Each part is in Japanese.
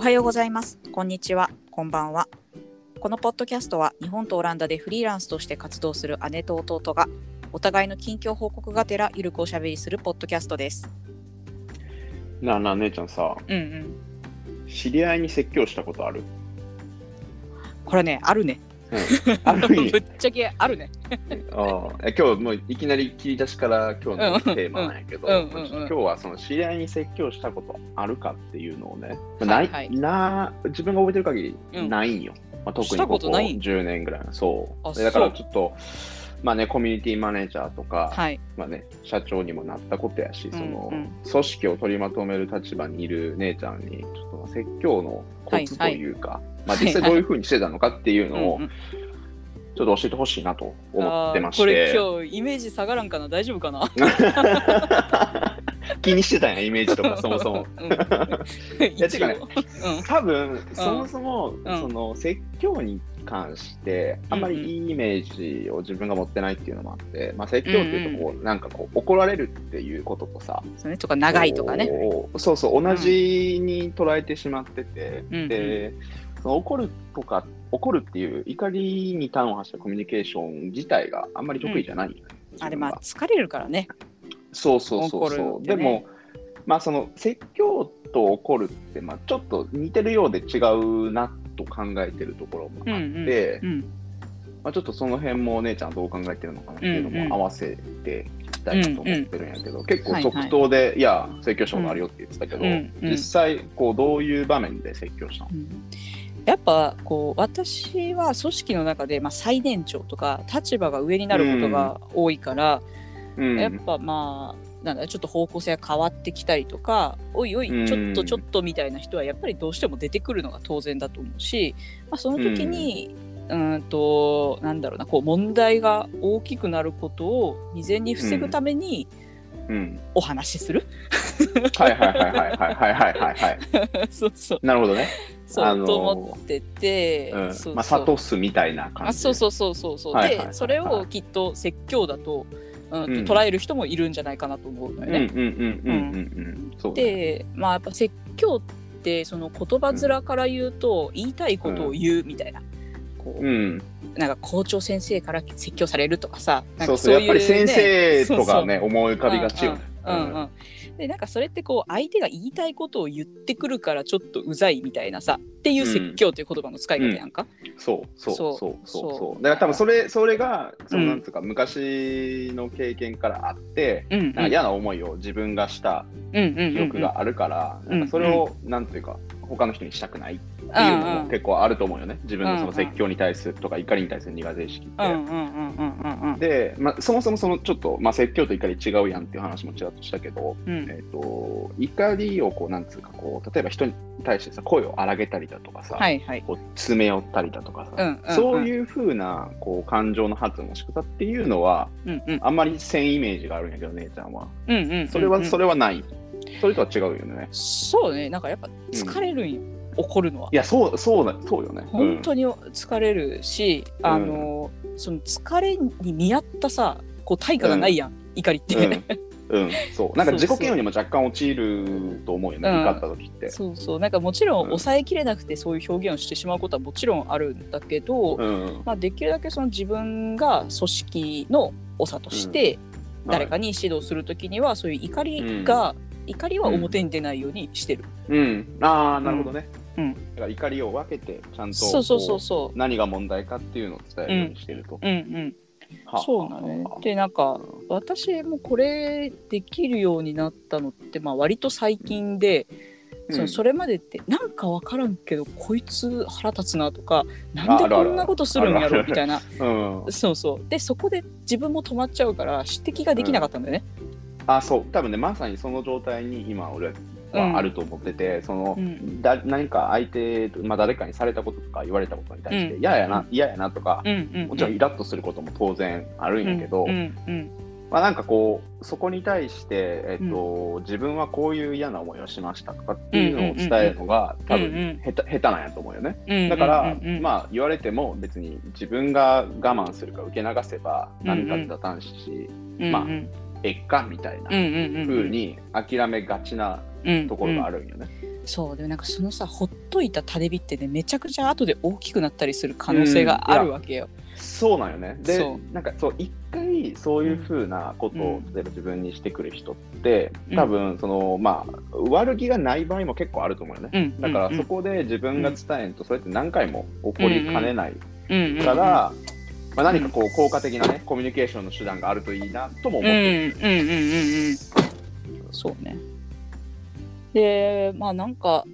おはようございます。こんにちは。こんばんは。このポッドキャストは日本とオランダでフリーランスとして活動する姉と弟がお互いの近況報告がてらゆるくおしゃべりするポッドキャストです。なあなあ姉ちゃんさうんうん。知り合いに説教したことある、これね、あるね。あるぶ意っちゃけあるね。あ今日もういきなり切り出しから今日のテーマなんやけど、うんうんうんうん。今日はその知り合いに説教したことあるかっていうのをね、はいはい。な自分が覚えてる限りうんないんよ、まあ、特にここことない10年ぐらいそう。だからちょっとまあねコミュニティマネージャーとか、はい。まあね、社長にもなったことやし、そのうん。うん組織を取りまとめる立場にいる姉ちゃんに、ちょっとまあ説教のコツというか、まあ実際どういうふうにしてたのかっていうのをちょっと教えてほしいなと思ってましあーこれて、今日イメージ下がらんかな？大丈夫かな？気にしてたんや、イメージとか、そもそも。うん。やてかねうん。多分、そもそも、ん。その説教に関して、あんまりいいイメージを自分が持ってないっていうのもあって、まあ、説教っていうとこう、なんかこう、怒られるっていうこととさ、そうね、とか長いとかね。そうそう、同じに捉えてしまってて、うんで、その怒るとか、怒るっていう怒りに端を発したコミュニケーション自体があんまり得意じゃないあれまあ自疲れるからね。そうそうそうそう、ね。でも、まあその説教と怒るって、まあ、ちょっと似てるようで違うなと考えてるところもあって、うんうんまあ、ちょっとその辺もお姉ちゃんはどう考えてるのかなっていうのうんうん。も合わせていきたいなと思ってるんやけど、結構はいはい即答で、いや、説教したことあるよって言ってたけど、うんうん。実際こう、どういう場面で説教したの、うんやっぱこう私は組織の中で、まあ、最年長とか立場が上になることが多いから、うんやっぱまあなんだちょっと方向性が変わってきたりとかおいおいうん。ちょっとちょっとみたいな人はやっぱりどうしても出てくるのが当然だと思うし、まあ、その時に、うーんとなんだろうなこう問題が大きくなることを未然に防ぐためにうん、お話しする、はいはいはいはいはいはいはいはいはい。そうそう。なるほどね。そう、あのーと思ってて、うん、そうそう。まあ、諭すみたいな感じ。あそうそうそうそうそう、はいはいはいはい。でそれをきっと説教だと,、うん捉える人もいるんじゃないかなと思うのよね。うんうんうんうんうんうん。そうね。でまあやっぱ説教ってその言葉面から言うと、言いたいことを言うみたいな。こううん、なんか校長先生から説教されるとかさ。なんかそうそう、やっぱり先生とかね、そう思い浮かびがちよね。うん。うんでなんかそれってこう相手が言いたいことを言ってくるからちょっとうざいみたいなさっていう説教という言葉の使い方やんか。そうそうそそううそう。そそう。う。だから多分それそれがそのうん。なんつうか昔の経験からあって、うんうん。なんか嫌な思いを自分がしたうんうんうんうん。記憶があるから、うんなんかそれをなんていうか他の人にしたくないっていうのも結構あると思うよね。自分のその説教に対するとか怒りに対する苦手意識って。うんうんうんうんうんうん。で、まあ、そもそもそのちょっと、まあ、説教と怒り違うやんっていう話もちらっとしたけど、うん。えっと怒りをこうなんつうかこう例えば人に対してさ声を荒げたりだとかさ、はいはい。こう詰め寄ったりだとかさ、うんうんうん。そういう風なこう感情の発の仕方っていうのはうんうん。あんまりせんイメージがあるんやけど姉ちゃんは。うんうんうんうん。それはそれはない。それとは違うよね。そうね。なんかやっぱ疲れるんよ、怒るのは。いやそうそうだそうよね。本当に疲れるし、あのその疲れに見合ったさこう対価がないやん、怒りって、うん、うん。う。ん、そうなんか自己嫌悪にも若干陥ると思うよねうん。怒った時って。そうそう。なんかもちろんうん。抑えきれなくてそういう表現をしてしまうことはもちろんあるんだけど、うん。まあ、できるだけその自分が組織の長として誰かに指導するときにはそういう怒りが、怒りは表に出ないようにしてる。うん、ああなるほどね、うん。だから怒りを分けてちゃんとそうそうそうこそう。何が問題かっていうのを伝えるようにしてると、う。うん。うん。はあ。そうなのね。でなんか私もこれできるようになったのって、まあ、割と最近で、うん。そのそれまでってなんか分からんけどこいつ腹立つなとかなんでこんなことするんやろみたいな。うん、そうそう。でそこで自分も止まっちゃうから指摘ができなかったんだよね。あそう。多分ねまさにその状態に今俺はあると思ってて、その、うん。だ何か相手、まあ、誰かにされたこととか言われたことに対してうん。嫌、やな嫌やなとか、うんうんもちろんイラッとすることも当然あるんやけど、うんうん。まあ、なんかこうそこに対して、えっと自分はこういう嫌な思いをしましたとかっていうのを伝えるのが、多うんうん。分下手下手なんやと思うよね。うんだから、うん。うん。まあ言われても別に自分が我慢するか受け流せば何か打たんし、うんまあえっかみたいなうんうに諦めがちなところがあるんよね。そう。でもなんかそのさほっといた種火ってねめちゃくちゃ後で大きくなったりする可能性があるわけよ。そうなんよね。でそ、なんかそう、一回そういうふうなことを、うん例えば自分にしてくる人って、うん。多分その、まあ、悪気がない場合も結構あると思うよね。うん。だからうん。そこで自分が伝えんと、それって何回も起こりかねないうん。うん。うん。から、まあ、何かこう効果的なね、コミュニケーションの手段があるといいなとも思うん。ってる。うん。うん。うん。うん。そうね。でまあなんか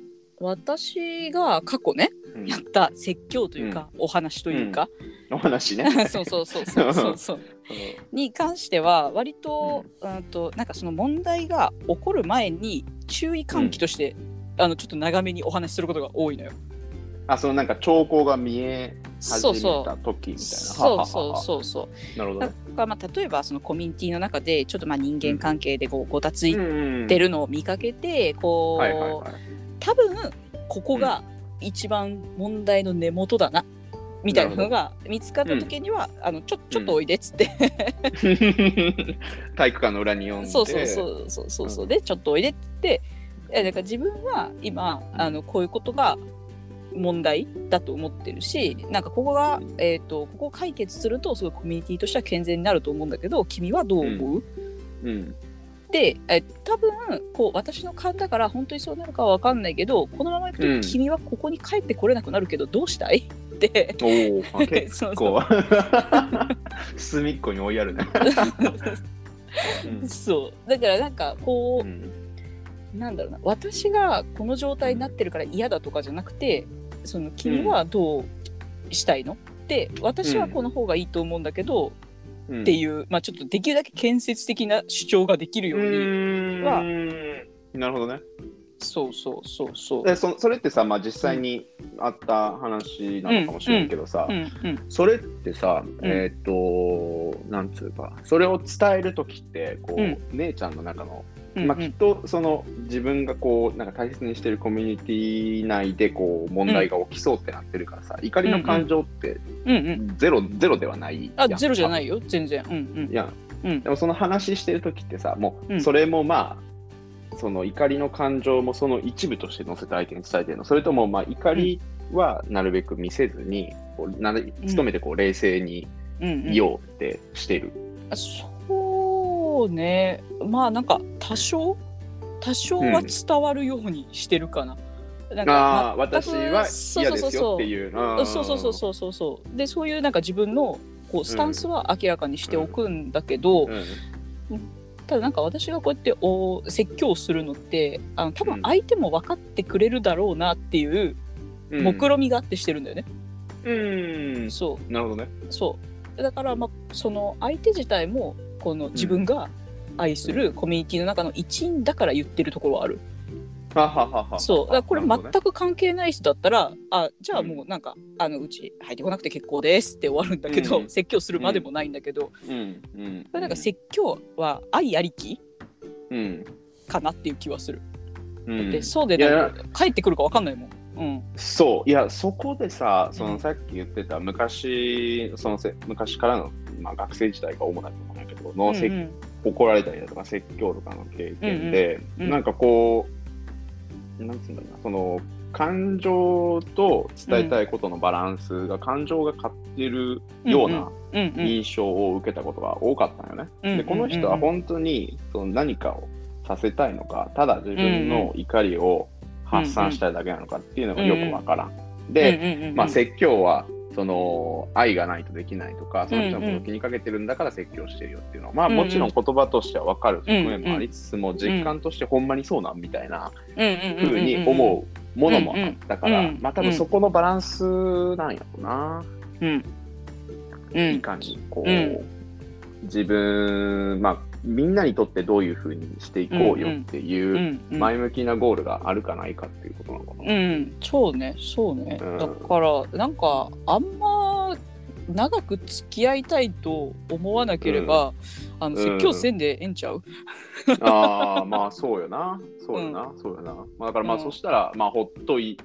私が過去ねうん。やった説教というか、お話というか、お話ね。そうそうそうそうそうそう に関しては割と,、うん、となんかその問題が起こる前に注意喚起として、あのちょっと長めにお話しすることが多いのよ。あ、そのなんか兆候が見え始めた時みたいな。そうそうう。そうそう。なるほどまあ例えばそのコミュニティの中でちょっとまあ人間関係でこうごたついんてるのを見かけてこう、はいはいはい。多分ここが一番問題の根元だなみたいなのが見つかった時には、あのちょちょっとおいでっつって、体育館の裏に読んで。そうそうそうそうそうそうでちょっとおいでって言ってえだから自分は今あのこういうことが問題だと思ってるしなんかここが、えー、とここを解決するとすごいコミュニティとしては健全になると思うんだけど君はどう思う、うん。でえ多分こう私の勘だから本当にそうなるかは分かんないけどこのままいくとうん。君はここに帰ってこれなくなるけどどうしたい？って。おお、あ 結そう構。隅っこに追いやるね。そう。だからなんかこう、うん。なんだろうな。私がこの状態になってるから嫌だとかじゃなくてその君はどうしたいの、で私はこの方がいいと思うんだけど、うん。っていう、まあ、ちょっとできるだけ建設的な主張ができるように、はうん。なるほどね。そうそうそうそう。でそそれってさ、まあ、実際にあった話なのかもしれんけどさ、それってさ、ん。えっ、と、なんつうか、それを伝えるときって、こう、うん。姉ちゃんの中の、うん。まあ、きっとその自分がこうなんか大切にしてるコミュニティ内でこう問題が起きそうってなってるからさ、怒りの感情ってゼロ、ゼロではないあゼロじゃないよ。よ全然。うん。いや、うん。でもその話してるときってさ、もううん。それもまあ、その怒りの感情もその一部として乗せて相手に伝えてるのそれともまあ怒りはなるべく見せずに、こうなる努めてこう冷静にうんうんうんいようってしてる。あそうねまあなんか多少多少は伝わるようにしてるかな。なんああ、全く私は嫌ですよってういう。そうそうそうそうそうそうでそういうなんか自分のこうスタンスは明らかにしておくんだけど、うん。ただなんか私がこうやってお説教するのってあの多分相手も分かってくれるだろうなっていううん目論みがあってしてるんだよね。うん。そなるほどね。うそうだからまあその相手自体もこの自分が愛するコミュニティの中の一員だから言ってるところはある。はははは。そうだからこれ全く関係ない人だったら、あじゃあもうなんか、あのうち入ってこなくて結構ですって終わるんだけど、うん説教するまでもないんだけど、うん。うん。なんか説教は愛ありきうん。かなっていう気はする。うん。でそうでいやな帰ってくるか分かんないもん。うんそう、いや、そこでさ、そうのんさっき言ってた昔、そのせ昔からの、まあ、学生時代が主だと思うんだけど、の、せうん怒られたりだとか、説教とかの経験で、うんうんなんかこう、なんつうんだろうな、その、感情と伝えたいことのバランスが、感情が勝ってるような印象を受けたことが多かったよね。うんで、この人は本当にその何かをさせたいのか、ただ自分の怒りを発散したいだけなのかっていうのがよくわからん。で、まあ、説教はその愛がないとできないとか、その人のことを気にかけてるんだから説教してるよっていうのは、まあ、もちろん言葉としては分かる側面もありつつも、実感としてほんまにそうなんみたいなふうに思うものもあったから、まあ多分そこのバランスなんやろな。うんいかにこう、うん自分、まあ、みんなにとってどういうふうにしていこうよってういうん。うん前向きなゴールがあるかないかっていうことなのかな。うん、そうね、そうね。うん。だから、なんか、あんま長く付き合いたいと思わなければ、あのうん説教せんでええんちゃう、ああ、まあそうよな。そうよな。そうよな。まあ、だからまあ、うん。そしたら、まあ、ほっとい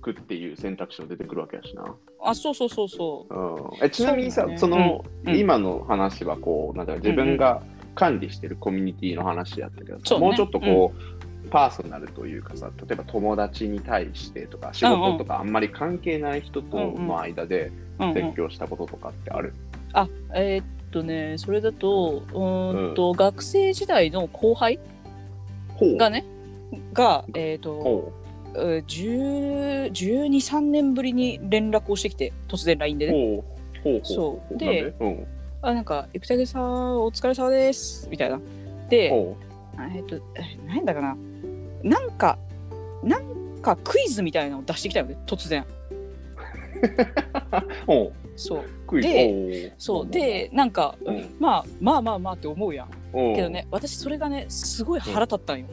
くっていう選択肢も出てくるわけやしな。あ、そうそうそうそう。ん、えちなみにさ、そね。その、うん。うん。今の話はこう、なんだろう自分が管理してるコミュニティの話やったけどうね。もうちょっとこう、パーソナルというかさ、例えば友達に対してとか、仕事とかあんまり関係ない人との間でうんうん。説教したこととかってある、あえーっとねそれだとうーんと、学生時代の後輩？がねがえーっとほ123年ぶりに連絡をしてきて突然 LINE でう。ねそう。で？うん、あなんか「生田さんお疲れ様です」みたいな。でえーっとえ何だかな。なんかなんかクイズみたいなのを出してきたよね突然。うほう。そう。クイズ。でそう。でなんか、うん。まあまあまあまあって思うやん。けどね私それがねすごい腹立ったんよ、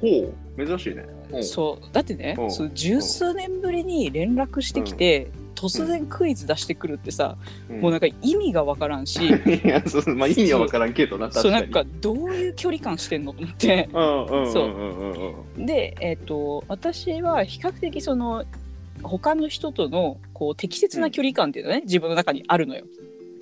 ほう。珍しいね。そう。だってねう。んそう十数年ぶりに連絡してきて、突然クイズ出してくるってさ、うん。もうなんか意味がわからんし。いやそうまあ意味は分からんけどなそうなんかどういう距離感してんのと思って。うんうんうんそううんうん。う。んでえっ、と私は比較的その他の人とのこう適切な距離感っていうのね、自分の中にあるのよ。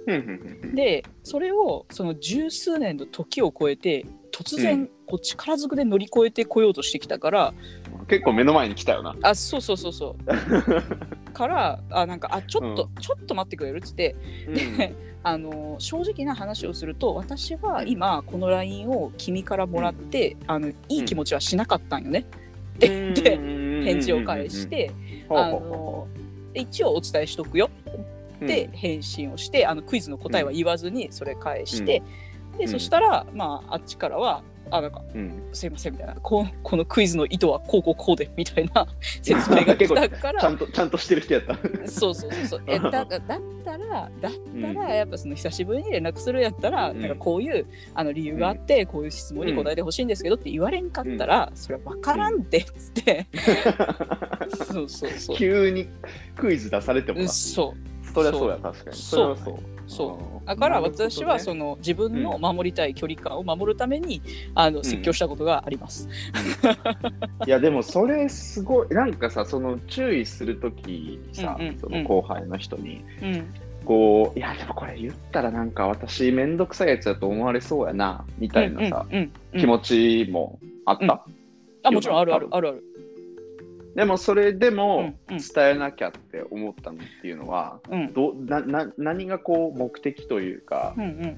うんうんうん。でそれをその十数年の時を超えて突然、うん。こう力ずくで乗り越えてこようとしてきたから結構目の前に来たよな。あそうそうそうそう。からあなんかあちょっと、ちょっと待ってくれるっつってであの正直な話をすると私は今この LINE を君からもらって、あのいい気持ちはしなかったんよね、でで返事を返して、あの一応お伝えしとくよ。って返信をして、あのクイズの答えは言わずにそれ返して、でうん。そしたら、まあ、あっちからはあなんかうん。すいませんみたいな。こうこのクイズの意図はこうこうこうでみたいな説明が来たから。ちゃんとちゃんとしてる人やった。そうそうそうそう。え だだったらだったらやっぱその久しぶりに連絡するやったら、うん。なんかこういうあの理由があって、こういう質問に答えてほしいんですけどって言われんかったら、それは分からんってっつって、そうそうそう。急にクイズ出されてもそう。そりゃそうや確かに。それはそうそう。だから私はそのの自分の守りたい距離感を守るために、あの説教したことがあります。いやでもそれすごいなんかさその注意するときにさ、その後輩の人にうん。こういやでもこれ言ったらなんか私めんどくさいやつだと思われそうやなみたいなさ、気持ちもあった、うん。あもちろんあるあるあるある。でもそれでもうんうん。伝えなきゃって思ったのっていうのは、うん。どなな何がこう目的というか、うんうん。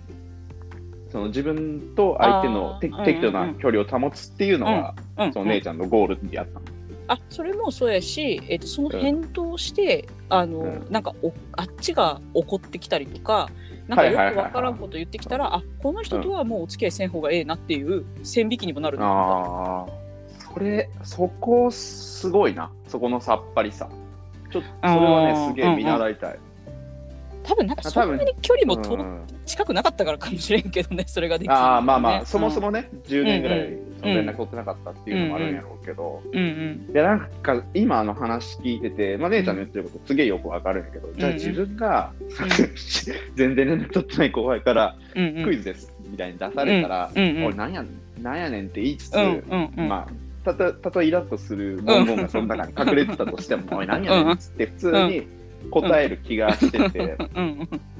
その自分と相手の適度うんうんうなん。距離を保つっていうのが、うんその姉ちゃんのゴールでやったの。あそれもそうやし、えっとその返答して、あのうん。なんかおあっちが怒ってきたりとかなんかよくわからんこと言ってきたら、あこの人とはもうお付き合いせん方がええなっていう線引きにもなると思ああ、それ、そこすごいな、そこのさっぱりさ。ちょっとそれはね、すげえ見習いたい。う多分なんかあそんなに距離も遠、うん。近くなかったからかもしれんけどねそれができる、ああ、まあまあ、ね。そもそ、もね、10年ぐらいうんその連絡取ってなかったっていうのもあるんやろうけど、うんうん。いや、なんか今の話聞いてて、まあ、姉ちゃんの言ってることすげえよくわかるんやけど、じゃあうん自分が、全然連絡取ってない後輩から、うんうん。クイズですみたいに出されたら、うんうんうん俺なんやねん、なんやねんって言いつつ、うんうんうん。まあ、たとたとえイラッとする文言がその中に隠れてたとしても、おい、何やねんっつって普通に答える気がしてて、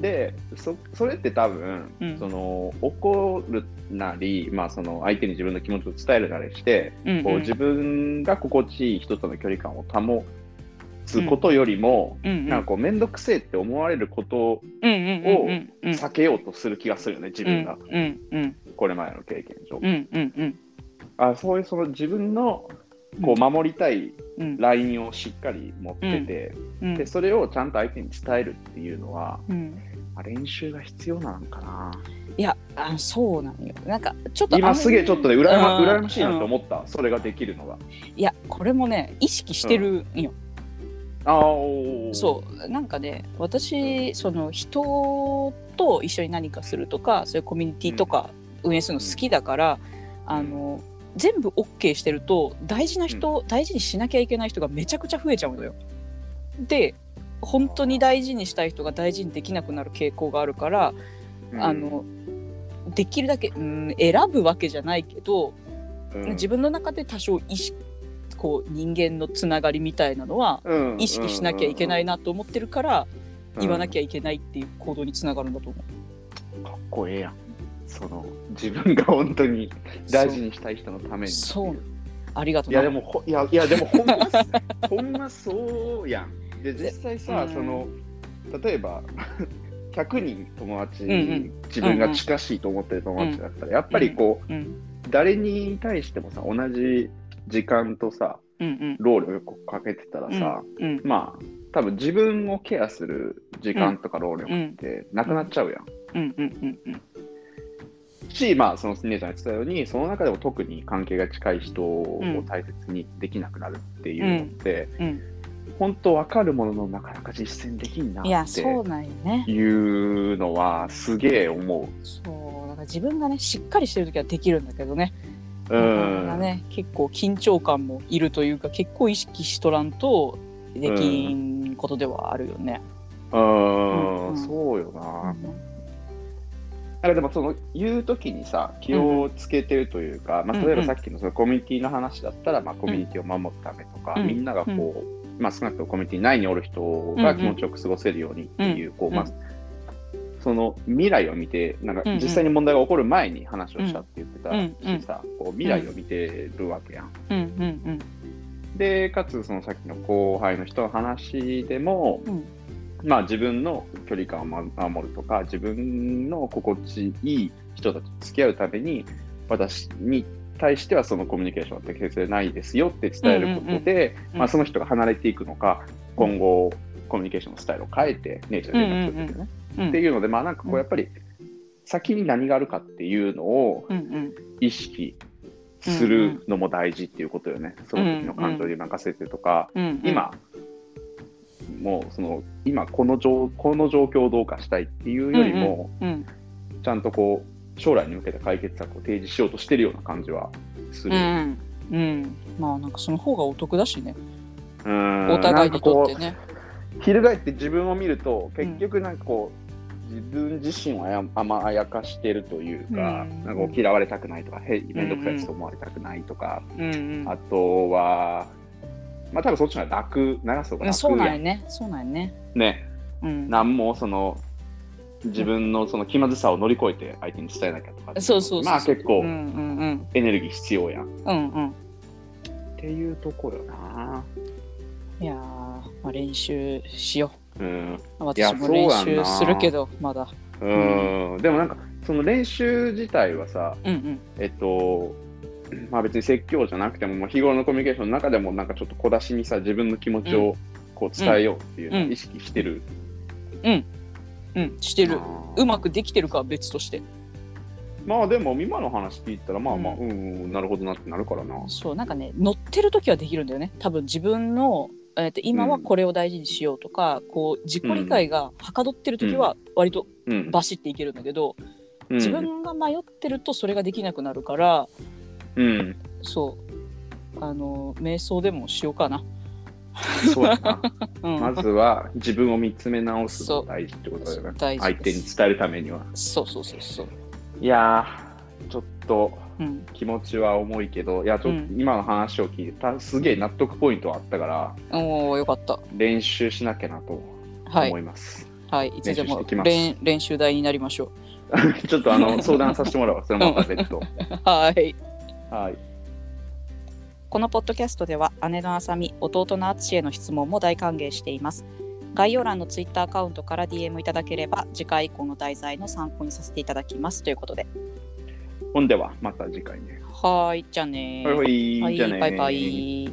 でそ、それって多分、うん。その怒るなり、まあ、その相手に自分の気持ちを伝えるなりして、うんこう自分が心地いい人との距離感を保つことよりも、なんかこう、めんどくせえって思われることを避けようとする気がするよね、自分が、これまでの経験上。うんうんうんあそういうその自分のこう守りたいうん。ラインをしっかり持ってて、うん。でそれをちゃんと相手に伝えるっていうのは、うん。まあ練習が必要なのかな。いやあそうなのよ。なんかちょっと今すげえちょっとね、羨まうん。羨ましいなと思った、それができるのが。いやこれもね意識してるんよ、ああ、おーそう。なんかね私その人と一緒に何かするとかそういうコミュニティとか運営するの好きだから、あの全部 OK してると大事な人、大事にしなきゃいけない人がめちゃくちゃ増えちゃうのよ。で本当に大事にしたい人が大事にできなくなる傾向があるから、うん。あのできるだけ、うん、選ぶわけじゃないけど、うん。自分の中で多少意識こう人間のつながりみたいなのはうん。意識しなきゃいけないなと思ってるから言わなきゃ、ゃいけないっていう行動につながるんだと思う。んかっこええやん。その自分が本当に大事にしたい人のためにそう。ありがとないうやでもほいやいやでもほんま ほんまそうやん。で実際さ、うん。その例えば 100人友達、うんうん。自分が近しいと思ってる友達だったら、やっぱりこう、うん誰に対してもさ同じ時間とさうんうん。労力をかけてたらさ、うんまあ多分自分をケアする時間とか労力ってなくなっちゃうやん。うんうんうんうんし、まあ、その姉ちゃんが言ってたように、その中でも特に関係が近い人を大切にできなくなるっていうのって、うん。本当分かるもののなかなか実践できんなっいやてそうなんよね。いうのはすげえ思そうだから自分がねしっかりしてる時はできるんだけどね。う。ん。ね結構緊張感もいるというか結構意識しとらんとできんことではあるよね。うん、うん。そうような。んあれでもその言うときにさ気をつけてるというか、まあ、うん。うん例えばさっきのそのコミュニティの話だったら、まあ、コミュニティを守るためとか、うん。みんながこう、まあ、少なくともコミュニティ内におる人が気持ちよく過ごせるようにっていう,、こうまあうん。その未来を見てなんかうんうん。実際に問題が起こる前に話をしたって言ってたうんうん。しさ、こう未来を見てるわけやん。うんうん。でかつそのさっきの後輩の人の話でも、うんまあ、自分の距離感をま守るとか自分の心地いい人たちと付き合うために私に対してはそのコミュニケーションは適切でないですよって伝えることで、うんまあ、その人が離れていくのか今後コミュニケーションのスタイルを変えて姉ちゃんに連絡するってね、うんっていうのでまあなんかこうやっぱり先に何があるかっていうのを意識するのも大事っていうことよね、その時の感情に任せてとか、うんうん今、もうその今この状この状況をどうかしたいっていうよりも、うんちゃんとこう将来に向けた解決策を提示しようとしてるような感じはする。うんうん。まあなんかその方がお得だしね。うん。お互いにとってね。こう翻って自分を見ると結局なんかこう、自分自身をあや甘やかしてるというか,、うん。なんか嫌われたくないとか面倒くさい人と思われたくないとか、うんうん。あとはまあ多分そっちの方が楽長そうが楽そうなんやね。そうなんやね。ね。うん。何もその自分のその気まずさを乗り越えて相手に伝えなきゃとかうそうそうまあ結構うんうんうん。エネルギー必要や。んっうんうん。ていうとこよな。いやー、まあ、練習しよう。ん。う私も練習するけどまだ。うん。でもなんかその練習自体はさうんうん。えっとまあ別に説教じゃなくても、まあ、日頃のコミュニケーションの中でもなんかちょっと小出しにさ自分の気持ちをこう伝えようっていうのをうん。意識してる、うん。してる。うまくできてるかは別として。まあでも今の話聞いたらまあまあううん、うん、なるほどなってなるからな。そうなんかね乗ってる時はできるんだよね。多分自分の、えー、と今はこれを大事にしようとか、こう自己理解がはかどってる時は割とうん。バシっていけるんだけど、うん。自分が迷ってるとそれができなくなるからうんそう。あの瞑想でもしようかな、そうやな。うん、まずは自分を見つめ直すのが大事ってことだよね。相手に伝えるためには。そうそうそうそう。いやー、ちょっとうん。気持ちは重いけど、いや、ちょっとうん。今の話を聞いて、たすげえ納得ポイントはあったから、おおよかった。練習しなきゃなとはい。思います。はいいつでも練習台になりましょ ちょっとあの相談させてもらうわ、それもまた別途。うはいはい。このポッドキャストでは姉のあさみ、弟のあつしへの質問も大歓迎しています。概要欄のツイッターアカウントから DM いただければ次回以降の題材の参考にさせていただきますということで。ほんでは、また次回ね。はーい、じゃあねーはいはい、バイバイ。